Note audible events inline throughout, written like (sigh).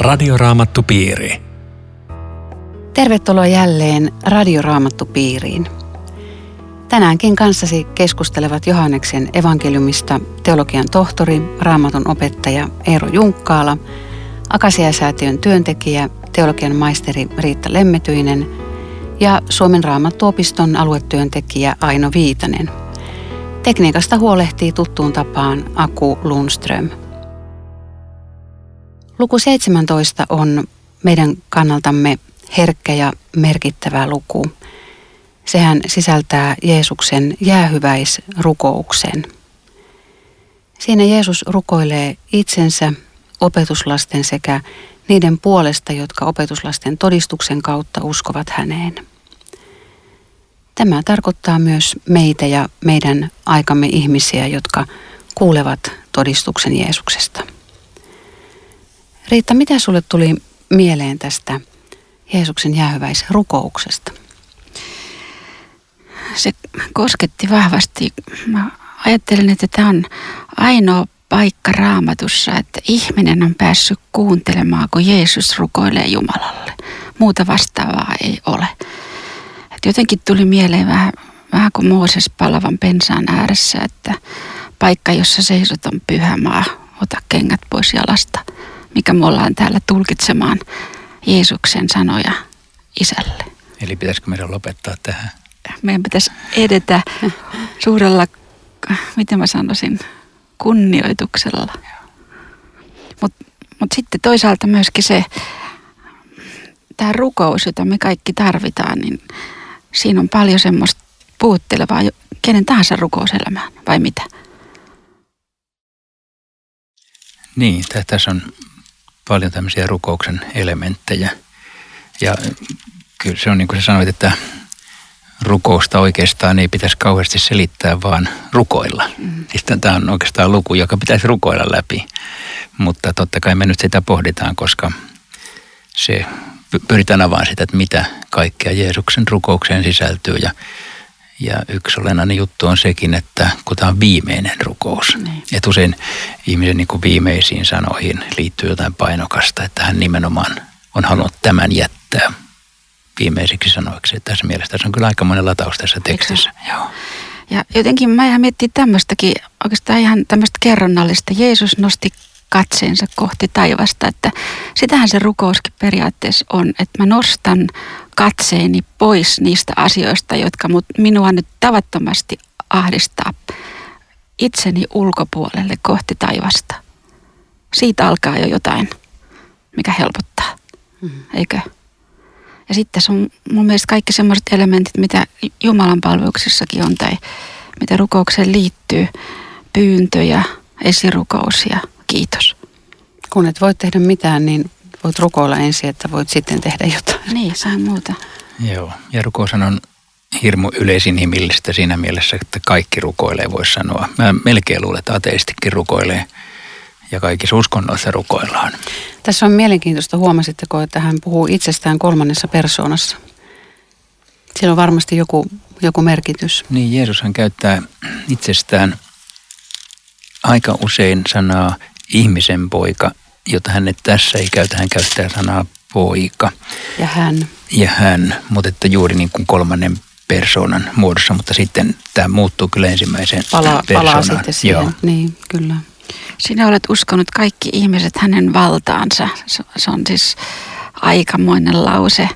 Radioraamattupiiri. Tervetuloa jälleen Radioraamattupiiriin. Tänäänkin kanssasi keskustelevat Johanneksen evankeliumista teologian tohtori, raamatun opettaja Eero Junkkaala, Akasiasäätiön työntekijä, teologian maisteri Riitta Lemmetyinen ja Suomen raamattuopiston aluetyöntekijä Aino Viitanen. Tekniikasta huolehtii tuttuun tapaan Aku Lundström. Luku 17 on meidän kannaltamme herkkä ja merkittävä luku. Sehän sisältää Jeesuksen jäähyväisrukouksen. Siinä Jeesus rukoilee itsensä, opetuslasten sekä niiden puolesta, jotka opetuslasten todistuksen kautta uskovat häneen. Tämä tarkoittaa myös meitä ja meidän aikamme ihmisiä, jotka kuulevat todistuksen Jeesuksesta. Riitta, mitä sulle tuli mieleen tästä Jeesuksen jäähyväisrukouksesta? Se kosketti vahvasti. Mä ajattelen, että tämä on ainoa paikka raamatussa, että ihminen on päässyt kuuntelemaan, kun Jeesus rukoilee Jumalalle. Muuta vastaavaa ei ole. Et jotenkin tuli mieleen vähän, vähän kuin Mooses palavan pensaan ääressä, että paikka, jossa seisot on pyhä maa, ota kengät pois jalasta – mikä me ollaan täällä tulkitsemaan Jeesuksen sanoja isälle. Eli pitäisikö meidän lopettaa tähän? Meidän pitäisi edetä suurella, miten mä sanoisin, kunnioituksella. Mutta mut sitten toisaalta myöskin se, tämä rukous, jota me kaikki tarvitaan, niin siinä on paljon semmoista puuttelevaa kenen tahansa rukouselämään, vai mitä? Niin, tässä on paljon tämmöisiä rukouksen elementtejä. Ja kyllä se on niin kuin sä sanoit, että rukousta oikeastaan ei pitäisi kauheasti selittää, vaan rukoilla. Mm. Siis tämä on oikeastaan luku, joka pitäisi rukoilla läpi. Mutta totta kai me nyt sitä pohditaan, koska se pyritään avaamaan sitä, että mitä kaikkea Jeesuksen rukoukseen sisältyy. Ja ja yksi olennainen juttu on sekin, että kun tämä on viimeinen rukous, niin. että usein ihmisen niin kuin viimeisiin sanoihin liittyy jotain painokasta, että hän nimenomaan on halunnut tämän jättää viimeisiksi sanoiksi. Että tässä mielessä tässä on kyllä aika monen lataus tässä tekstissä. Joo. Ja jotenkin mä ihan miettii tämmöistäkin, oikeastaan ihan tämmöistä kerronnallista. Jeesus nosti katseensa kohti taivasta, että sitähän se rukouskin periaatteessa on, että mä nostan katseeni pois niistä asioista, jotka mut, minua nyt tavattomasti ahdistaa itseni ulkopuolelle kohti taivasta. Siitä alkaa jo jotain, mikä helpottaa, mm-hmm. eikö? Ja sitten se on mun mielestä kaikki semmoiset elementit, mitä Jumalan palveluksessakin on tai mitä rukoukseen liittyy, pyyntöjä, esirukous ja kiitos. Kun et voi tehdä mitään, niin voit rukoilla ensin, että voit sitten tehdä jotain. Niin, saa muuta. Joo, ja rukoushan on hirmu yleisinhimillistä siinä mielessä, että kaikki rukoilee, voisi sanoa. Mä melkein luulen, että ateistikin rukoilee ja kaikissa uskonnoissa rukoillaan. Tässä on mielenkiintoista, huomasitteko, että hän puhuu itsestään kolmannessa persoonassa. Sillä on varmasti joku, joku merkitys. Niin, Jeesushan käyttää itsestään aika usein sanaa ihmisen poika jota hän tässä ei käytä, hän käyttää sanaa poika. Ja hän. Ja hän, mutta että juuri niin kuin kolmannen persoonan muodossa, mutta sitten tämä muuttuu kyllä ensimmäiseen Pala, persoonaan. Palaa sitten siihen, Joo. niin kyllä. Sinä olet uskonut kaikki ihmiset hänen valtaansa. Se on siis aikamoinen lause.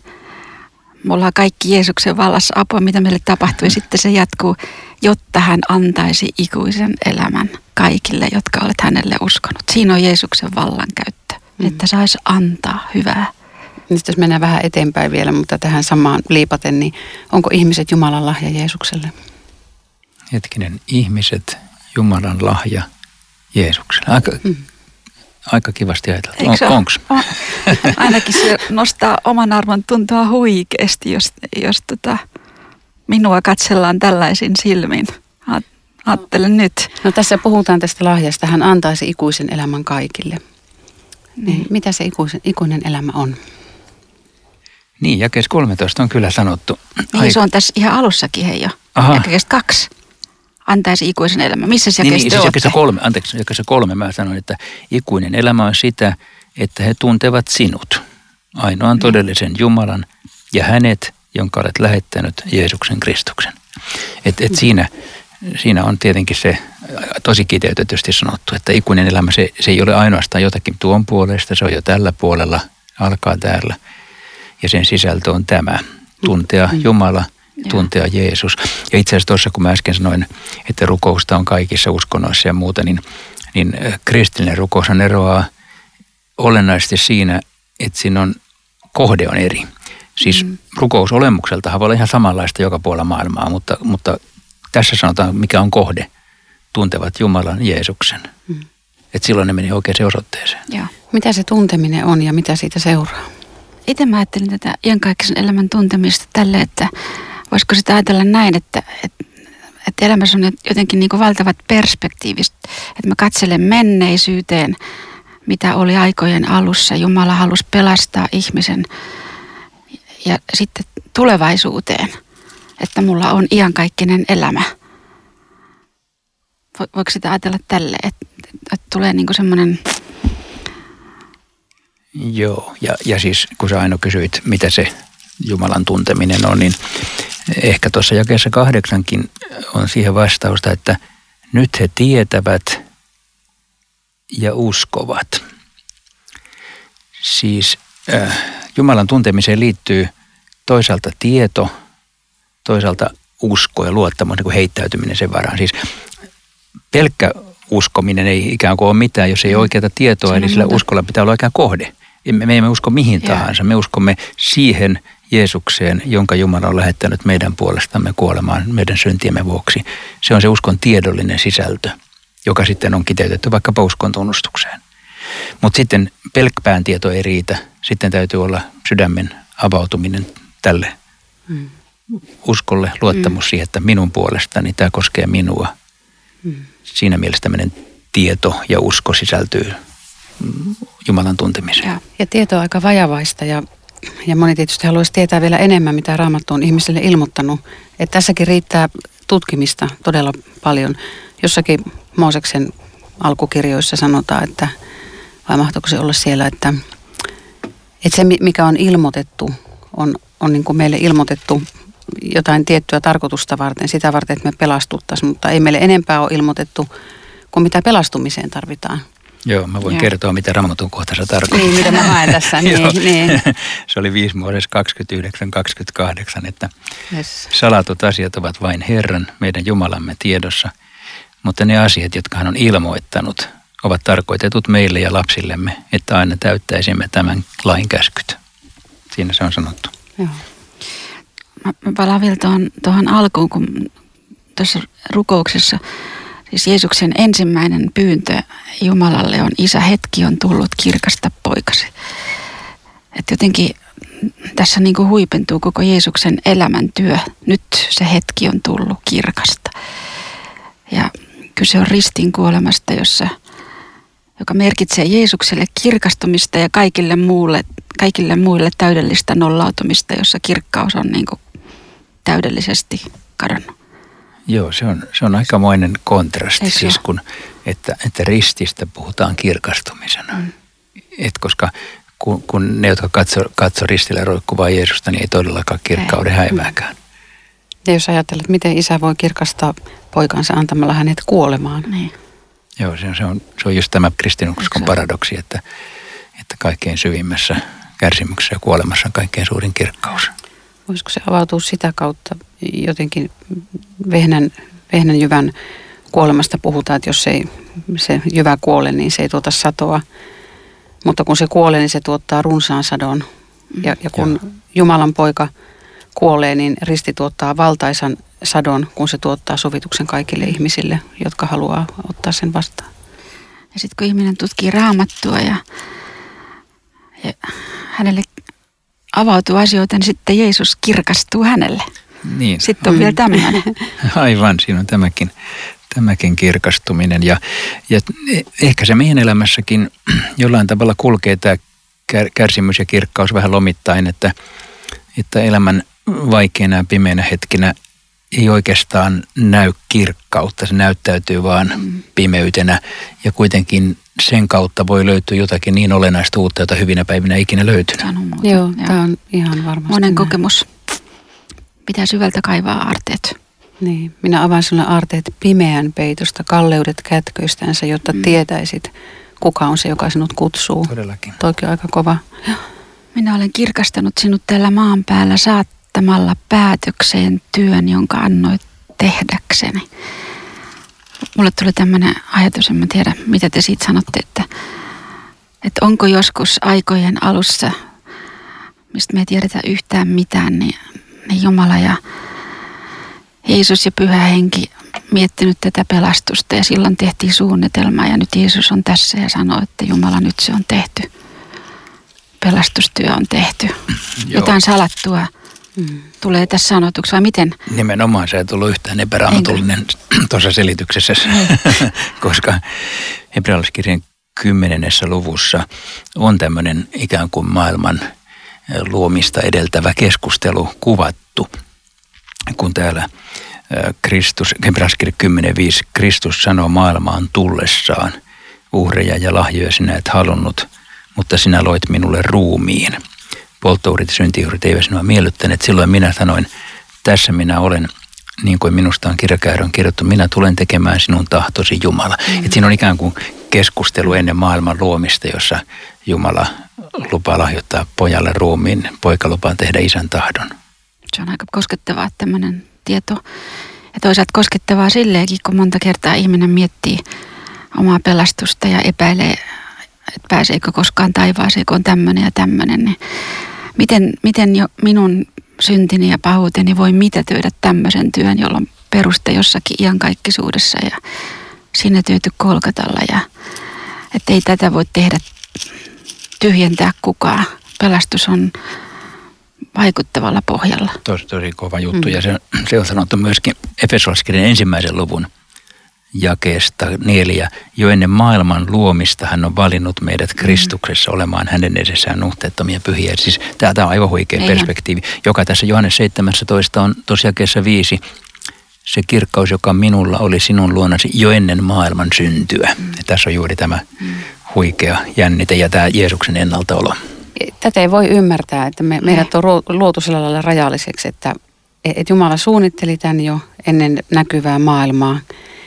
Me ollaan kaikki Jeesuksen vallassa apua, mitä meille tapahtuu. Ja sitten se jatkuu, jotta hän antaisi ikuisen elämän kaikille, jotka olet hänelle uskonut. Siinä on Jeesuksen vallankäyttö, mm. että saisi antaa hyvää. Nyt jos mennään vähän eteenpäin vielä, mutta tähän samaan liipaten, niin onko ihmiset Jumalan lahja Jeesukselle? Hetkinen, ihmiset Jumalan lahja Jeesukselle. Aika, mm. aika kivasti ajateltu. On, onks? On, ainakin se nostaa oman arvon tuntoa huikeasti, jos, jos tota, minua katsellaan tällaisin silmin. Ajattelen nyt. No tässä puhutaan tästä lahjasta. Hän antaisi ikuisen elämän kaikille. Niin. niin mitä se ikuisen, ikuinen elämä on? Niin, jakeessa 13 on kyllä sanottu. Niin, Ai... se on tässä ihan alussakin hei jo. Jakeessa kaksi. Antaisi ikuisen elämän. Missä se niin, niin, siis jakeessa kolme, anteeksi, jakeessa kolme mä sanon, että ikuinen elämä on sitä, että he tuntevat sinut, ainoan todellisen Jumalan ja hänet, jonka olet lähettänyt Jeesuksen Kristuksen. Et, et siinä, siinä on tietenkin se tosi kiteytetysti sanottu, että ikuinen elämä se, se ei ole ainoastaan jotakin tuon puolesta, se on jo tällä puolella, alkaa täällä. Ja sen sisältö on tämä, tuntea mm. Jumala, tuntea Jeesus. Ja itse asiassa tuossa, kun mä äsken sanoin, että rukousta on kaikissa uskonnoissa ja muuta, niin, niin kristillinen rukoushan eroaa olennaisesti siinä, että siinä on, kohde on eri. Siis mm. rukous olemukseltahan voi olla ihan samanlaista joka puolella maailmaa, mutta, mutta tässä sanotaan, mikä on kohde. Tuntevat Jumalan Jeesuksen. Mm. Että silloin ne meni oikeaan osoitteeseen. Ja. Mitä se tunteminen on ja mitä siitä seuraa? Itse mä ajattelin tätä iankaikkisen elämän tuntemista tälle, että voisiko sitä ajatella näin, että, että, että elämässä on jotenkin niin kuin valtavat perspektiivit. Että mä katselen menneisyyteen, mitä oli aikojen alussa. Jumala halusi pelastaa ihmisen ja sitten tulevaisuuteen, että mulla on iankaikkinen elämä. Voiko sitä ajatella tälle, että, että tulee niin semmoinen... Joo, ja, ja siis kun sä aina kysyit, mitä se Jumalan tunteminen on, niin ehkä tuossa jakeessa kahdeksankin on siihen vastausta, että nyt he tietävät ja uskovat. Siis äh, Jumalan tuntemiseen liittyy toisaalta tieto, toisaalta usko ja luottamus, niin kuin heittäytyminen sen varaan. Siis pelkkä uskominen ei ikään kuin ole mitään, jos ei ole oikeaa tietoa, eli sillä uskolla pitää olla oikea kohde. Me, me emme usko mihin yeah. tahansa, me uskomme siihen Jeesukseen, jonka Jumala on lähettänyt meidän puolestamme kuolemaan meidän syntiemme vuoksi. Se on se uskon tiedollinen sisältö, joka sitten on kiteytetty vaikka uskon tunnustukseen. Mutta sitten pelkpään tieto ei riitä. Sitten täytyy olla sydämen avautuminen tälle mm. Uskolle, luottamus mm. siihen, että minun puolestani tämä koskee minua. Mm. Siinä mielessä tämmöinen tieto ja usko sisältyy Jumalan tuntemiseen. Ja, ja tieto on aika vajavaista ja, ja moni tietysti haluaisi tietää vielä enemmän, mitä Raamattu on ihmisille ilmoittanut. Että tässäkin riittää tutkimista todella paljon. Jossakin Mooseksen alkukirjoissa sanotaan, että vai mahtoiko se olla siellä, että, että se mikä on ilmoitettu, on, on niin kuin meille ilmoitettu jotain tiettyä tarkoitusta varten, sitä varten, että me pelastuttaisiin, mutta ei meille enempää ole ilmoitettu kuin mitä pelastumiseen tarvitaan. Joo, mä voin Joo. kertoa, mitä Raamatun kohta se tarkoittaa. Niin, mitä mä haen tässä. (laughs) niin, niin. (laughs) se oli 5 29-28, että yes. salatut asiat ovat vain Herran, meidän Jumalamme tiedossa, mutta ne asiat, jotka hän on ilmoittanut, ovat tarkoitetut meille ja lapsillemme, että aina täyttäisimme tämän lain käskyt. Siinä se on sanottu. Joo. Mä, palaan vielä tuohon, tuohon alkuun, kun tuossa rukouksessa, siis Jeesuksen ensimmäinen pyyntö Jumalalle on, Isä, hetki on tullut kirkasta poikasi. Että jotenkin tässä niin kuin huipentuu koko Jeesuksen elämäntyö. Nyt se hetki on tullut kirkasta. Ja kyse on ristin kuolemasta, jossa – joka merkitsee Jeesukselle kirkastumista ja kaikille, muulle, kaikille muille täydellistä nollautumista, jossa kirkkaus on niin kuin täydellisesti kadonnut. Joo, se on, se on aikamoinen kontrasti, Eikö siis kun, että, että rististä puhutaan kirkastumisena. Mm. Et koska kun, kun ne, jotka katsoo katso ristillä roikkuvaa Jeesusta, niin ei todellakaan kirkkauden ei. häivääkään. Ja jos ajattelet, miten isä voi kirkastaa poikansa antamalla hänet kuolemaan, niin Joo, se on, se on, se on just tämä kristinuskon paradoksi, että, että kaikkein syvimmässä kärsimyksessä ja kuolemassa on kaikkein suurin kirkkaus. Voisiko se avautua sitä kautta jotenkin vehnän, vehnän jyvän kuolemasta puhutaan, että jos ei se jyvä kuole, niin se ei tuota satoa. Mutta kun se kuolee, niin se tuottaa runsaan sadon. Ja, ja kun Joo. Jumalan poika kuolee, niin risti tuottaa valtaisan sadon, kun se tuottaa sovituksen kaikille ihmisille, jotka haluaa ottaa sen vastaan. Ja sitten kun ihminen tutkii raamattua ja, ja hänelle avautuu asioita, niin sitten Jeesus kirkastuu hänelle. Niin. Sitten on mm. vielä tämmöinen. (laughs) Aivan, siinä on tämäkin, tämäkin kirkastuminen. Ja, ja ehkä se meidän elämässäkin (clears throat) jollain tavalla kulkee tämä kärsimys ja kirkkaus vähän lomittain, että, että elämän vaikeina ja pimeinä hetkinä ei oikeastaan näy kirkkautta, se näyttäytyy vaan mm. pimeytenä ja kuitenkin sen kautta voi löytyä jotakin niin olennaista uutta, jota hyvinä päivinä ikinä löytynyt. Joo, Joo. tämä on ihan varmasti Monen näin. kokemus. Pitää syvältä kaivaa aarteet. Niin, minä avaan sinulle aarteet pimeän peitosta, kalleudet kätköistänsä, jotta mm. tietäisit, kuka on se, joka sinut kutsuu. Todellakin. Toki aika kova. Minä olen kirkastanut sinut tällä maan päällä saattamalla päätökseen työn, jonka annoit tehdäkseni. Mulle tuli tämmöinen ajatus, en mä tiedä, mitä te siitä sanotte, että, että onko joskus aikojen alussa, mistä me ei tiedetä yhtään mitään, niin, niin Jumala ja Jeesus ja Pyhä Henki miettinyt tätä pelastusta ja silloin tehtiin suunnitelma ja nyt Jeesus on tässä ja sanoo, että Jumala nyt se on tehty. Pelastustyö on tehty. Joo. Jotain salattua mm. tulee tässä sanotuksi vai miten? Nimenomaan se ei tullut yhtään epäraamatullinen (clears throat) tuossa selityksessä, (laughs) koska hebrealaiskirjan kymmenennessä luvussa on tämmöinen ikään kuin maailman luomista edeltävä keskustelu kuvattu, kun täällä – Kristus, Hebraskirja 10.5, Kristus sanoo maailmaan tullessaan, uhreja ja lahjoja sinä et halunnut, mutta sinä loit minulle ruumiin. Polttouhrit ja syntiuhrit eivät sinua miellyttäneet. Silloin minä sanoin, tässä minä olen, niin kuin minusta on kirjakäärön kirjoittu, minä tulen tekemään sinun tahtosi Jumala. Mm. Et siinä on ikään kuin keskustelu ennen maailman luomista, jossa Jumala lupaa lahjoittaa pojalle ruumiin, poika lupaa tehdä isän tahdon. Se on aika koskettavaa tämmöinen tieto. Ja toisaalta koskettavaa silleenkin, kun monta kertaa ihminen miettii omaa pelastusta ja epäilee, että pääseekö koskaan taivaaseen, kun on tämmöinen ja tämmöinen. Niin miten, miten jo minun syntini ja pahuuteni voi mitätöidä tämmöisen työn, jolla on peruste jossakin iankaikkisuudessa ja sinne työty kolkatalla. Ja, että ei tätä voi tehdä tyhjentää kukaan. Pelastus on vaikuttavalla pohjalla. Tosi, tosi kova juttu. Mm. Ja se, se on sanottu myöskin Efesolaiskirjan ensimmäisen luvun jakeesta neljä. Jo ennen maailman luomista hän on valinnut meidät mm. Kristuksessa olemaan hänen edessään nuhteettomia pyhiä. Siis tämä on aivan huikea Eihän. perspektiivi, joka tässä Johannes 17 on tosiakeessa viisi. Se kirkkaus, joka minulla oli sinun luonasi jo ennen maailman syntyä. Mm. Ja tässä on juuri tämä mm. huikea jännite ja tämä Jeesuksen ennaltaolo tätä ei voi ymmärtää, että me, meidät on luotu sillä lailla rajalliseksi, että et Jumala suunnitteli tämän jo ennen näkyvää maailmaa.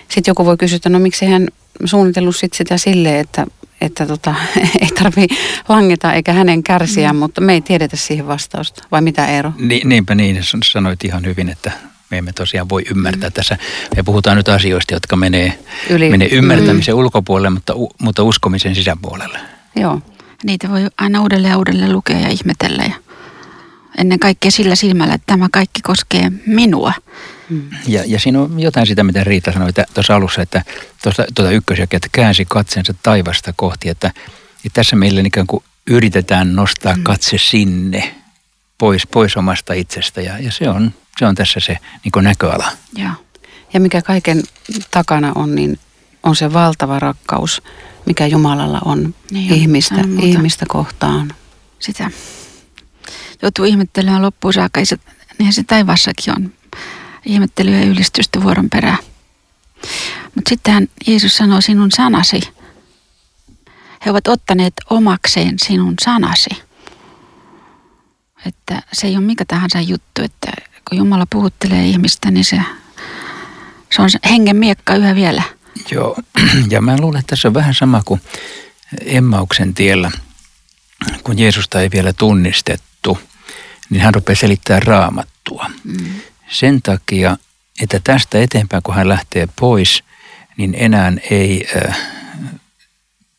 Sitten joku voi kysyä, että no miksi hän suunnitellut sit sitä silleen, että, että tota, (laughs) ei tarvi langeta eikä hänen kärsiä, mm. mutta me ei tiedetä siihen vastausta. Vai mitä Eero? Ni, niinpä niin, sanoit ihan hyvin, että me emme tosiaan voi ymmärtää mm. tässä. Me puhutaan nyt asioista, jotka menee, Yli. menee ymmärtämisen mm. ulkopuolelle, mutta, mutta uskomisen sisäpuolelle. Joo. Niitä voi aina uudelleen ja uudelleen lukea ja ihmetellä ja ennen kaikkea sillä silmällä, että tämä kaikki koskee minua. Mm. Ja, ja siinä on jotain sitä, mitä Riita sanoi tuossa alussa, että tuosta, tuota ykkösjakia, että käänsi katseensa taivasta kohti, että, että tässä meille ikään kuin yritetään nostaa mm. katse sinne, pois, pois omasta itsestä ja, ja se, on, se on tässä se niin näköala. Ja. ja mikä kaiken takana on, niin on se valtava rakkaus, mikä Jumalalla on niin ihmistä, ihmistä kohtaan. Sitä joutuu ihmettelemään loppuun saakka. Se, niin se taivassakin on ihmettelyä ja ylistystä vuoron perään. Mutta sittenhän Jeesus sanoo sinun sanasi. He ovat ottaneet omakseen sinun sanasi. Että se ei ole mikä tahansa juttu, että kun Jumala puhuttelee ihmistä, niin se, se on hengen miekka yhä vielä – Joo, (clears throat) ja mä luulen, että tässä on vähän sama kuin Emmauksen tiellä, kun Jeesusta ei vielä tunnistettu, niin hän rupeaa selittämään raamattua. Mm. Sen takia, että tästä eteenpäin, kun hän lähtee pois, niin enää ei äh,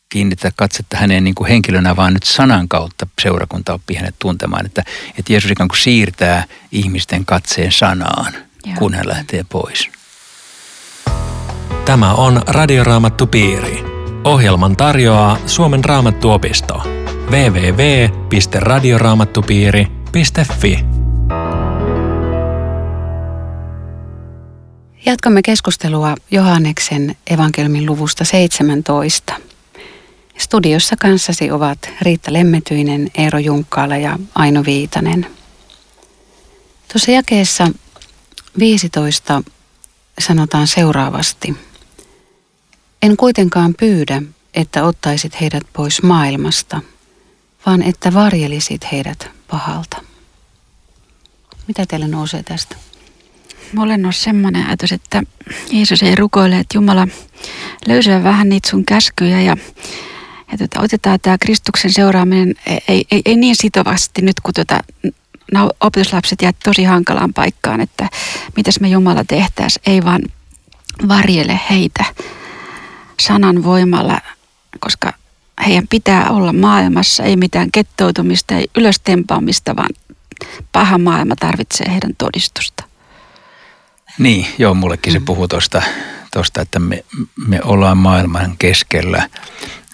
kiinnitä katsetta häneen niin kuin henkilönä, vaan nyt sanan kautta seurakunta oppii hänet tuntemaan. Että, että Jeesus ikään kuin siirtää ihmisten katseen sanaan, Joo. kun hän lähtee pois. Tämä on Radioraamattu Piiri. Ohjelman tarjoaa Suomen raamattuopisto. www.radioraamattupiiri.fi Jatkamme keskustelua Johanneksen evankelmin luvusta 17. Studiossa kanssasi ovat Riitta Lemmetyinen, Eero Junkkaala ja Aino Viitanen. Tuossa jakeessa 15 sanotaan seuraavasti. En kuitenkaan pyydä, että ottaisit heidät pois maailmasta, vaan että varjelisit heidät pahalta. Mitä teille nousee tästä? Mulle on semmoinen ajatus, että Jeesus ei rukoile, että Jumala löysää vähän niitä sun käskyjä ja, ja tota, otetaan tämä Kristuksen seuraaminen ei, ei, ei niin sitovasti nyt, kun tota, opetuslapset jää tosi hankalaan paikkaan, että mitäs me Jumala tehtäisiin, ei vaan varjele heitä sanan voimalla, koska heidän pitää olla maailmassa, ei mitään kettoutumista, ei ylöstempaamista, vaan paha maailma tarvitsee heidän todistusta. Niin, joo, mullekin se mm. puhuu tuosta, tosta, että me, me ollaan maailman keskellä.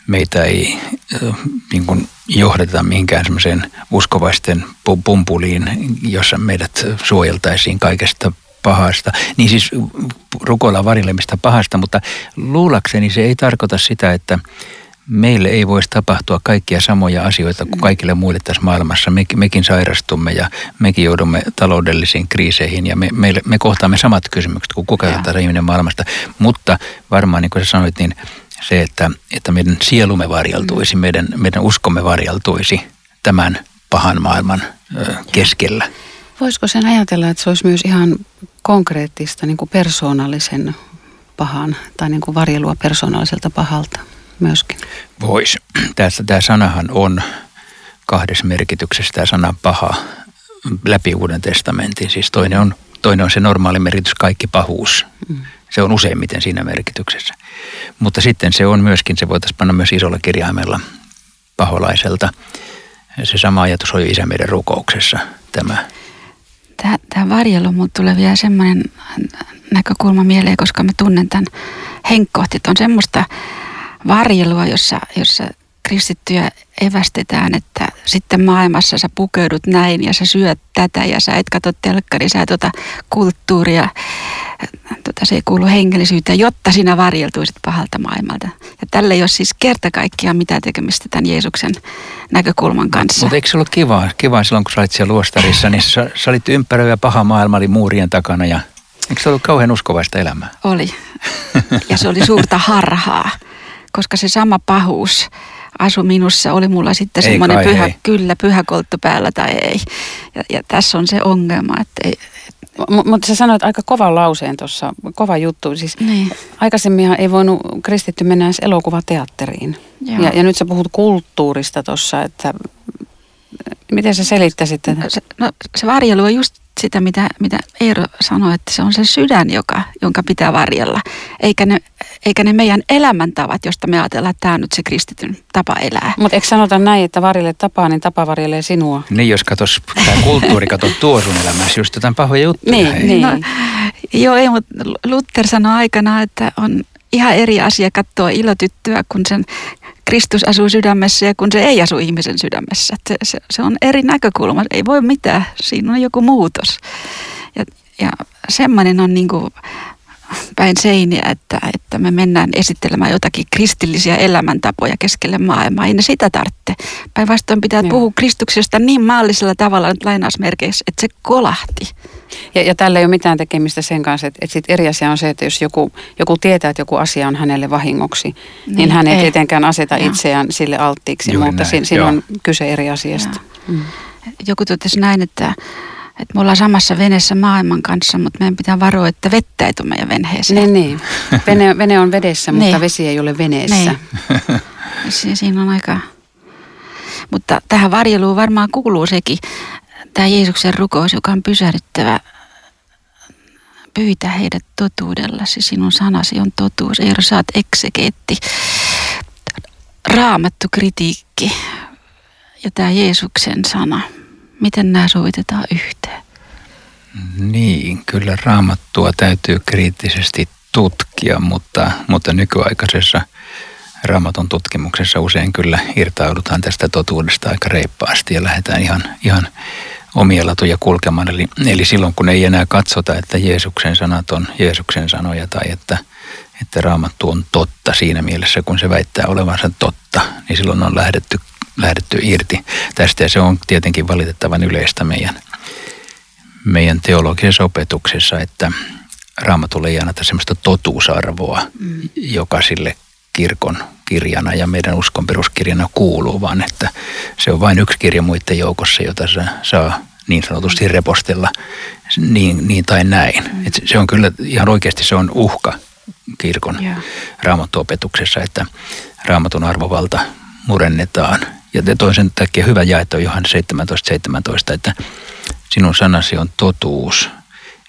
Meitä ei niin kuin johdeta mihinkään semmoiseen uskovaisten pumpuliin, jossa meidät suojeltaisiin kaikesta pahasta. Niin siis rukoilla varilemista pahasta, mutta luulakseni se ei tarkoita sitä, että meille ei voisi tapahtua kaikkia samoja asioita kuin kaikille muille tässä maailmassa. Me, mekin sairastumme ja mekin joudumme taloudellisiin kriiseihin ja me, me, me kohtaamme samat kysymykset kuin kuka tahansa ihminen maailmasta. Mutta varmaan niin kuin sä sanoit, niin se, että, että meidän sielumme varjeltuisi, meidän, meidän uskomme varjeltuisi tämän pahan maailman ö, keskellä. Voisiko sen ajatella, että se olisi myös ihan konkreettista niin kuin persoonallisen pahan tai niin kuin varjelua persoonalliselta pahalta? Myöskin? Voisi. Tässä tämä sanahan on kahdessa merkityksessä tämä sana paha läpi Uuden testamentin. Siis toinen on, toinen on se normaali merkitys, kaikki pahuus. Mm. Se on useimmiten siinä merkityksessä. Mutta sitten se on myöskin, se voitaisiin panna myös isolla kirjaimella paholaiselta. Se sama ajatus on jo isä meidän rukouksessa tämä. Tämä, tämä varjelu, mutta tulee vielä semmoinen näkökulma mieleen, koska mä tunnen tämän henkkohtit. On semmoista varjelua, jossa, jossa kristittyjä evästetään, että sitten maailmassa sä pukeudut näin ja sä syöt tätä ja sä et katso telkkari, sä et ota kulttuuria, tota, se ei kuulu hengellisyyteen, jotta sinä varjeltuisit pahalta maailmalta. Ja tälle ei ole siis kerta kaikkiaan mitään tekemistä tämän Jeesuksen näkökulman kanssa. Mutta eikö se ollut kivaa, kivaa silloin, kun sä olit siellä luostarissa, niin sä, sä olit ympäröivä paha maailma oli muurien takana ja eikö se ollut kauhean uskovaista elämää? Oli. Ja se oli suurta harhaa koska se sama pahuus asu minussa, oli mulla sitten semmoinen pyhä, hei. kyllä, pyhä kolttu päällä tai ei. Ja, ja tässä on se ongelma, että ei, mutta sä sanoit aika kovan lauseen tuossa, kova juttu. Siis niin. Aikaisemminhan ei voinut kristitty mennä edes elokuvateatteriin. Ja, ja nyt sä puhut kulttuurista tuossa, että miten sä selittäisit tätä? No, se, no, se varjelu on just sitä, mitä, mitä Eero sanoi, että se on se sydän, joka, jonka pitää varjella. Eikä ne, eikä ne meidän elämäntavat, josta me ajatellaan, että tämä on nyt se kristityn tapa elää. Mutta eikö sanota näin, että varjelle tapaa, niin tapa varjelee sinua? Niin, jos katos, tämä kulttuuri katsoo tuo sun elämässä just jotain pahoja juttuja. Niin, niin. No, joo, ei, mutta Luther sanoi aikana, että on ihan eri asia katsoa ilotyttöä, kun sen Kristus asuu sydämessä ja kun se ei asu ihmisen sydämessä. Se, se, se on eri näkökulma, ei voi mitään, siinä on joku muutos. Ja, ja semmoinen on niin kuin päin seiniä, että, että me mennään esittelemään jotakin kristillisiä elämäntapoja keskelle maailmaa. Ei ne sitä tarvitse. Päinvastoin pitää Joo. puhua Kristuksesta niin maallisella tavalla nyt lainausmerkeissä, että se kolahti. Ja, ja tällä ei ole mitään tekemistä sen kanssa, että, että sit eri asia on se, että jos joku, joku tietää, että joku asia on hänelle vahingoksi, niin, niin hän ei, ei tietenkään aseta Joo. itseään sille alttiiksi, Juuri mutta näin. siinä on kyse eri asiasta. Mm. Joku totesi näin, että että me ollaan samassa veneessä maailman kanssa, mutta meidän pitää varoa, että vettä ei tule meidän veneeseen. Niin, niin. Vene, (laughs) vene on vedessä, mutta niin. vesi ei ole veneessä. Niin. (laughs) Siinä on aika... Mutta tähän varjeluun varmaan kuuluu sekin, tämä Jeesuksen rukous, joka on pysähdyttävä. Pyytä heidät totuudellasi, sinun sanasi on totuus. Eero, sä oot eksegeetti. Raamattu kritiikki ja tämä Jeesuksen sana – Miten nämä sovitetaan yhteen? Niin, kyllä raamattua täytyy kriittisesti tutkia, mutta, mutta nykyaikaisessa raamatun tutkimuksessa usein kyllä irtaudutaan tästä totuudesta aika reippaasti ja lähdetään ihan, ihan omia latuja kulkemaan. Eli, eli silloin kun ei enää katsota, että Jeesuksen sanat on Jeesuksen sanoja tai että, että raamattu on totta siinä mielessä, kun se väittää olevansa totta, niin silloin on lähdetty lähdetty irti tästä ja se on tietenkin valitettavan yleistä meidän, meidän teologisessa opetuksessa, että raamatulle ei anneta semmoista totuusarvoa, mm. joka sille kirkon kirjana ja meidän uskon peruskirjana kuuluu, vaan että se on vain yksi kirja muiden joukossa, jota saa niin sanotusti repostella niin, niin tai näin. Mm. Et se on kyllä ihan oikeasti se on uhka kirkon yeah. raamattuopetuksessa, että raamatun arvovalta murennetaan. Ja toisen takia hyvä jaettu Johannes 17.17, 17, että sinun sanasi on totuus.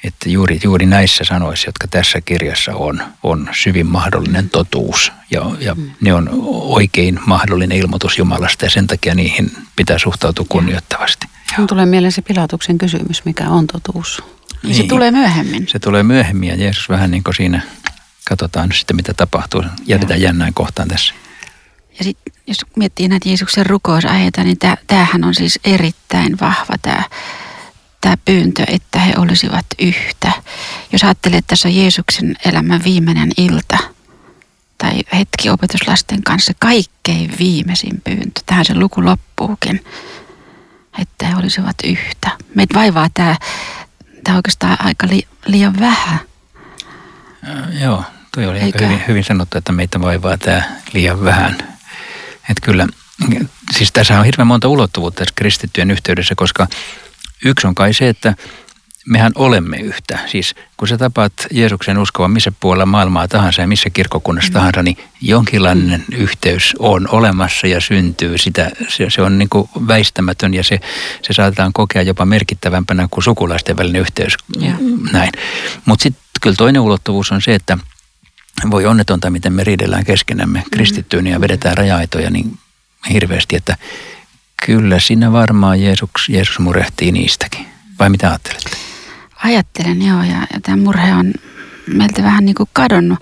Että juuri, juuri näissä sanoissa, jotka tässä kirjassa on, on syvin mahdollinen totuus. Ja, ja mm. ne on oikein mahdollinen ilmoitus Jumalasta ja sen takia niihin pitää suhtautua kunnioittavasti. Mun tulee mieleen se Pilatuksen kysymys, mikä on totuus. Niin, se tulee myöhemmin. Se tulee myöhemmin ja Jeesus vähän niin kuin siinä, katsotaan sitten mitä tapahtuu. Jätetään jännään kohtaan tässä. Ja sitten jos miettii näitä Jeesuksen rukousaiheita, niin tämähän on siis erittäin vahva tämä tämä pyyntö, että he olisivat yhtä. Jos ajattelee, että tässä on Jeesuksen elämän viimeinen ilta tai hetki opetuslasten kanssa, kaikkein viimeisin pyyntö. Tähän se luku loppuukin että he olisivat yhtä. Meitä vaivaa tämä, tämä oikeastaan aika li, liian vähän. Äh, joo, toi oli aika hyvin, hyvin sanottu, että meitä vaivaa tämä liian vähän. Että kyllä, siis tässä on hirveän monta ulottuvuutta tässä kristittyjen yhteydessä, koska yksi on kai se, että mehän olemme yhtä. Siis kun sä tapaat Jeesuksen uskoa missä puolella maailmaa tahansa ja missä kirkkokunnassa mm. tahansa, niin jonkinlainen mm. yhteys on olemassa ja syntyy. Sitä, se, se on niin kuin väistämätön ja se, se saatetaan kokea jopa merkittävämpänä kuin sukulaisten välinen yhteys. Yeah. Näin. Mutta sitten kyllä toinen ulottuvuus on se, että voi onnetonta, miten me riidellään keskenämme mm. kristittyyn ja vedetään rajaitoja niin hirveästi, että kyllä siinä varmaan Jeesus, Jeesus murehtii niistäkin. Vai mitä ajattelet? Ajattelen joo ja, ja tämä murhe on meiltä vähän niin kuin kadonnut.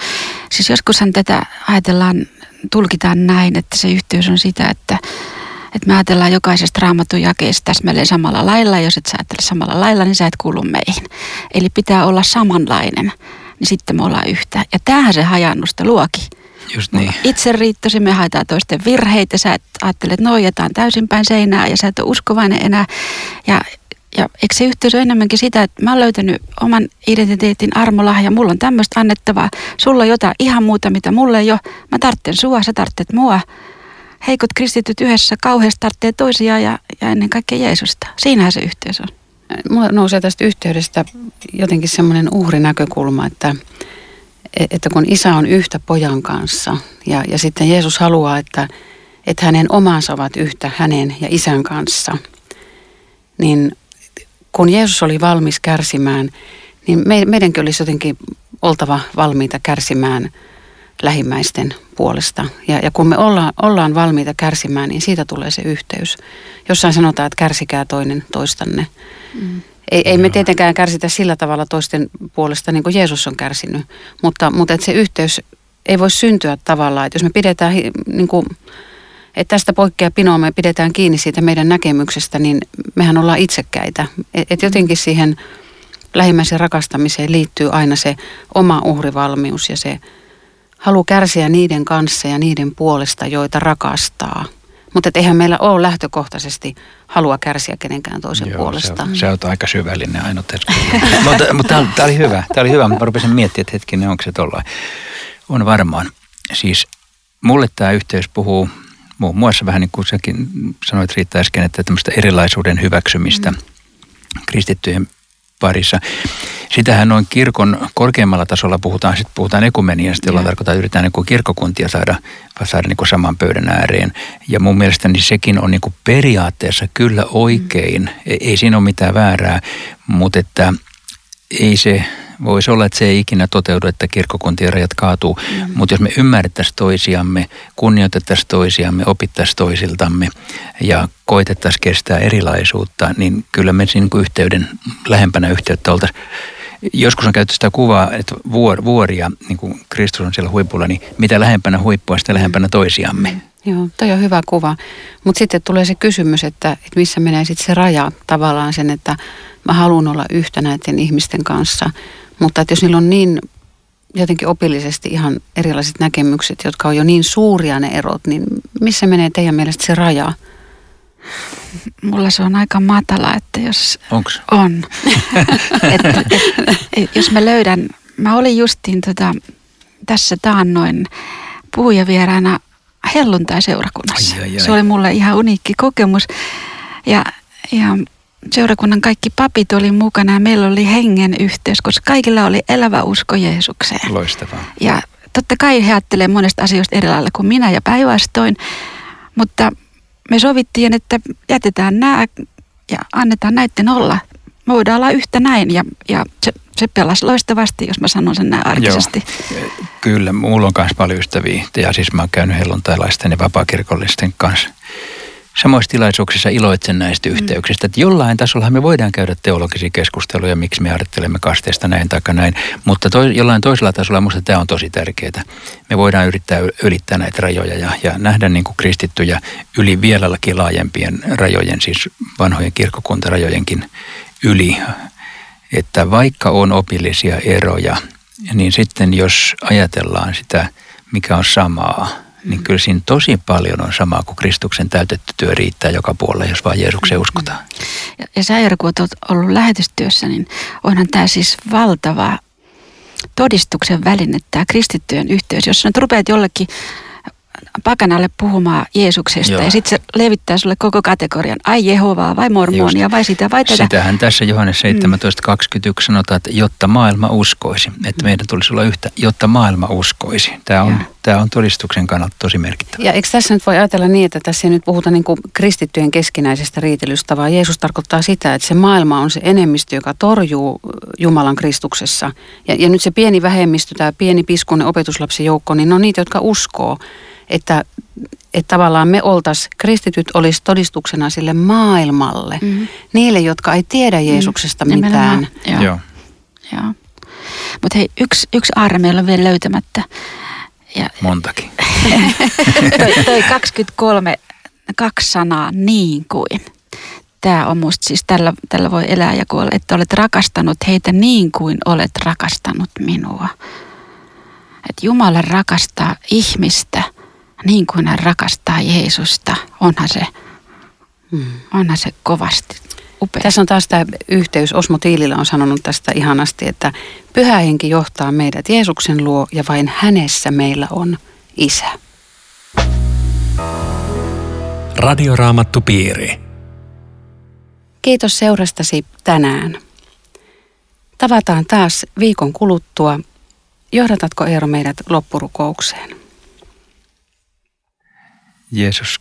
Siis joskushan tätä ajatellaan, tulkitaan näin, että se yhteys on sitä, että, että me ajatellaan jokaisesta raamatun jakeesta täsmälleen samalla lailla. Jos et sä ajattele samalla lailla, niin sä et kuulu meihin. Eli pitää olla samanlainen, niin sitten me ollaan yhtä. Ja tämähän se hajannusta luoki. Just niin. Itse riittosi, me haetaan toisten virheitä, sä et ajattelet, että nojataan täysinpäin seinää ja sä et ole uskovainen enää. Ja ja eikö se yhteys ole enemmänkin sitä, että mä oon löytänyt oman identiteetin armolahja, mulla on tämmöistä annettavaa, sulla on jotain ihan muuta, mitä mulle ei ole. Mä tartten sua, sä tarttet mua. Heikot kristityt yhdessä kauheasti tarttee toisiaan ja, ja ennen kaikkea Jeesusta. Siinähän se yhteys on. Mulla nousee tästä yhteydestä jotenkin semmoinen uhrinäkökulma, että, että kun isä on yhtä pojan kanssa ja, ja sitten Jeesus haluaa, että, että hänen omansa ovat yhtä hänen ja isän kanssa, niin kun Jeesus oli valmis kärsimään, niin me, meidänkin olisi jotenkin oltava valmiita kärsimään lähimmäisten puolesta. Ja, ja kun me olla, ollaan valmiita kärsimään, niin siitä tulee se yhteys. Jossain sanotaan, että kärsikää toinen toistanne. Mm. Ei, ei me tietenkään kärsitä sillä tavalla toisten puolesta, niin kuin Jeesus on kärsinyt, mutta, mutta että se yhteys ei voi syntyä tavallaan, että jos me pidetään niin kuin, että tästä poikkea pinoa me pidetään kiinni siitä meidän näkemyksestä, niin mehän ollaan itsekkäitä. Että et jotenkin siihen lähimmäisen rakastamiseen liittyy aina se oma uhrivalmius ja se halu kärsiä niiden kanssa ja niiden puolesta, joita rakastaa. Mutta eihän meillä ole lähtökohtaisesti halua kärsiä kenenkään toisen Joo, puolesta. Se on, se on aika syvällinen aina (laughs) mutta, mutta tämä oli hyvä. Tämä oli hyvä. Mä rupesin miettimään, että hetkinen, onko se tollain. On varmaan. Siis mulle tämä yhteys puhuu muun muassa vähän niin kuin säkin sanoit Riitta äsken, että tämmöistä erilaisuuden hyväksymistä mm. kristittyjen parissa. Sitähän noin kirkon korkeammalla tasolla puhutaan, sitten puhutaan ekumeniasta, jolla tarkoittaa, että yritetään niin kirkkokuntia saada, saada niin saman pöydän ääreen. Ja mun mielestäni sekin on niin kuin periaatteessa kyllä oikein, mm. ei, ei siinä ole mitään väärää, mutta että ei se voisi olla, että se ei ikinä toteudu, että kirkkokuntien rajat kaatuu. Mm. Mutta jos me ymmärrettäisiin toisiamme, kunnioitettaisiin toisiamme, opittaisiin toisiltamme ja koitettaisiin kestää erilaisuutta, niin kyllä me siinä niin yhteyden, lähempänä yhteyttä oltaisiin. Joskus on käytetty sitä kuvaa, että vuor, vuoria, niin kuin Kristus on siellä huipulla, niin mitä lähempänä huippua, sitä lähempänä toisiamme. Mm. Joo, toi on hyvä kuva. Mutta sitten tulee se kysymys, että, että missä menee sitten se raja tavallaan sen, että mä haluan olla yhtä näiden ihmisten kanssa – mutta että jos niillä on niin jotenkin opillisesti ihan erilaiset näkemykset, jotka on jo niin suuria ne erot, niin missä menee teidän mielestä se raja? mulla se on aika matala, että jos Onks? on. et, (laughs) et, et, jos mä löydän, mä olin justiin tota, tässä taannoin puhujavieraana helluntai-seurakunnassa. Ai, ai, ai. Se oli mulle ihan uniikki kokemus. Ja, ja seurakunnan kaikki papit oli mukana ja meillä oli hengen yhteys, koska kaikilla oli elävä usko Jeesukseen. Loistavaa. Ja totta kai he ajattelee monesta asioista eri lailla kuin minä ja päinvastoin, mutta me sovittiin, että jätetään nämä ja annetaan näiden olla. Me voidaan olla yhtä näin ja, ja se, se pelasi loistavasti, jos mä sanon sen näin arkisesti. Kyllä, mulla on myös paljon ystäviä. Ja siis mä oon käynyt helluntailaisten ja vapaakirkollisten kanssa samoissa tilaisuuksissa iloitsen näistä yhteyksistä, että jollain tasolla me voidaan käydä teologisia keskusteluja, miksi me ajattelemme kasteesta näin tai näin, mutta to, jollain toisella tasolla minusta tämä on tosi tärkeää. Me voidaan yrittää ylittää näitä rajoja ja, ja nähdä niin kuin kristittyjä yli vieläkin laajempien rajojen, siis vanhojen kirkkokuntarajojenkin yli, että vaikka on opillisia eroja, niin sitten jos ajatellaan sitä, mikä on samaa, niin kyllä siinä tosi paljon on samaa kuin Kristuksen täytetty työ riittää joka puolella, jos vaan Jeesukseen uskotaan. Ja, ja sä Jari, kun olet ollut lähetystyössä, niin onhan tämä siis valtava todistuksen väline, tämä kristittyjen yhteys. Jos sä nyt rupeat jollekin pakanalle puhumaan Jeesuksesta Joo. ja sitten se levittää sulle koko kategorian, ai Jehovaa vai mormonia vai sitä vai tätä. Sitähän tässä Johannes 17.21 sanotaan, että jotta maailma uskoisi, että meidän tulisi olla yhtä, jotta maailma uskoisi. Tämä on, Joo. Tämä on todistuksen kannalta tosi merkittävä. Ja eikö tässä nyt voi ajatella niin, että tässä ei nyt puhuta niin kuin kristittyjen keskinäisestä riitelystä, vaan Jeesus tarkoittaa sitä, että se maailma on se enemmistö, joka torjuu Jumalan Kristuksessa. Ja, ja nyt se pieni vähemmistö, tämä pieni piskunen opetuslapsijoukko, niin ne on niitä, jotka uskoo, että, että tavallaan me oltaisiin, kristityt olisi todistuksena sille maailmalle, Mhm. niille, jotka ei tiedä Jeesuksesta mitään. Nimenomaan, Joo. Joo. Joo. Mutta hei, yksi, yksi aarre meillä on vielä löytämättä. Ja Montakin. (laughs) toi, toi 23, kaksi sanaa, niin kuin. Tämä on musta siis, tällä, tällä voi elää ja kuolla, että olet rakastanut heitä niin kuin olet rakastanut minua. Että Jumala rakastaa ihmistä niin kuin hän rakastaa Jeesusta. Onhan se, onhan se kovasti upea. Tässä on taas tämä yhteys. Osmo Tiililä on sanonut tästä ihanasti, että pyhä henki johtaa meidät Jeesuksen luo ja vain hänessä meillä on isä. Radioraamattupiiri. Kiitos seurastasi tänään. Tavataan taas viikon kuluttua. Johdatatko Eero meidät loppurukoukseen? Jeesus,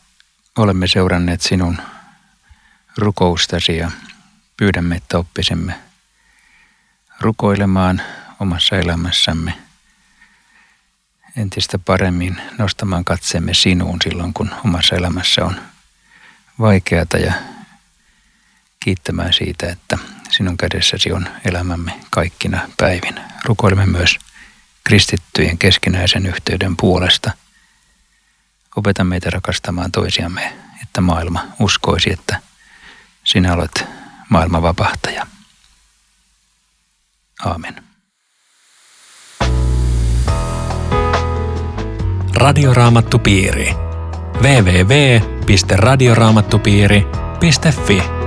olemme seuranneet sinun rukoustasi ja pyydämme, että oppisemme rukoilemaan omassa elämässämme entistä paremmin nostamaan katseemme sinuun silloin, kun omassa elämässä on vaikeata ja kiittämään siitä, että sinun kädessäsi on elämämme kaikkina päivinä. Rukoilemme myös kristittyjen keskinäisen yhteyden puolesta – Opeta meitä rakastamaan toisiamme, että maailma uskoisi, että sinä olet maailman vapahtaja. Aamen. Radioraamattupiiri. www.radioraamattupiiri.fi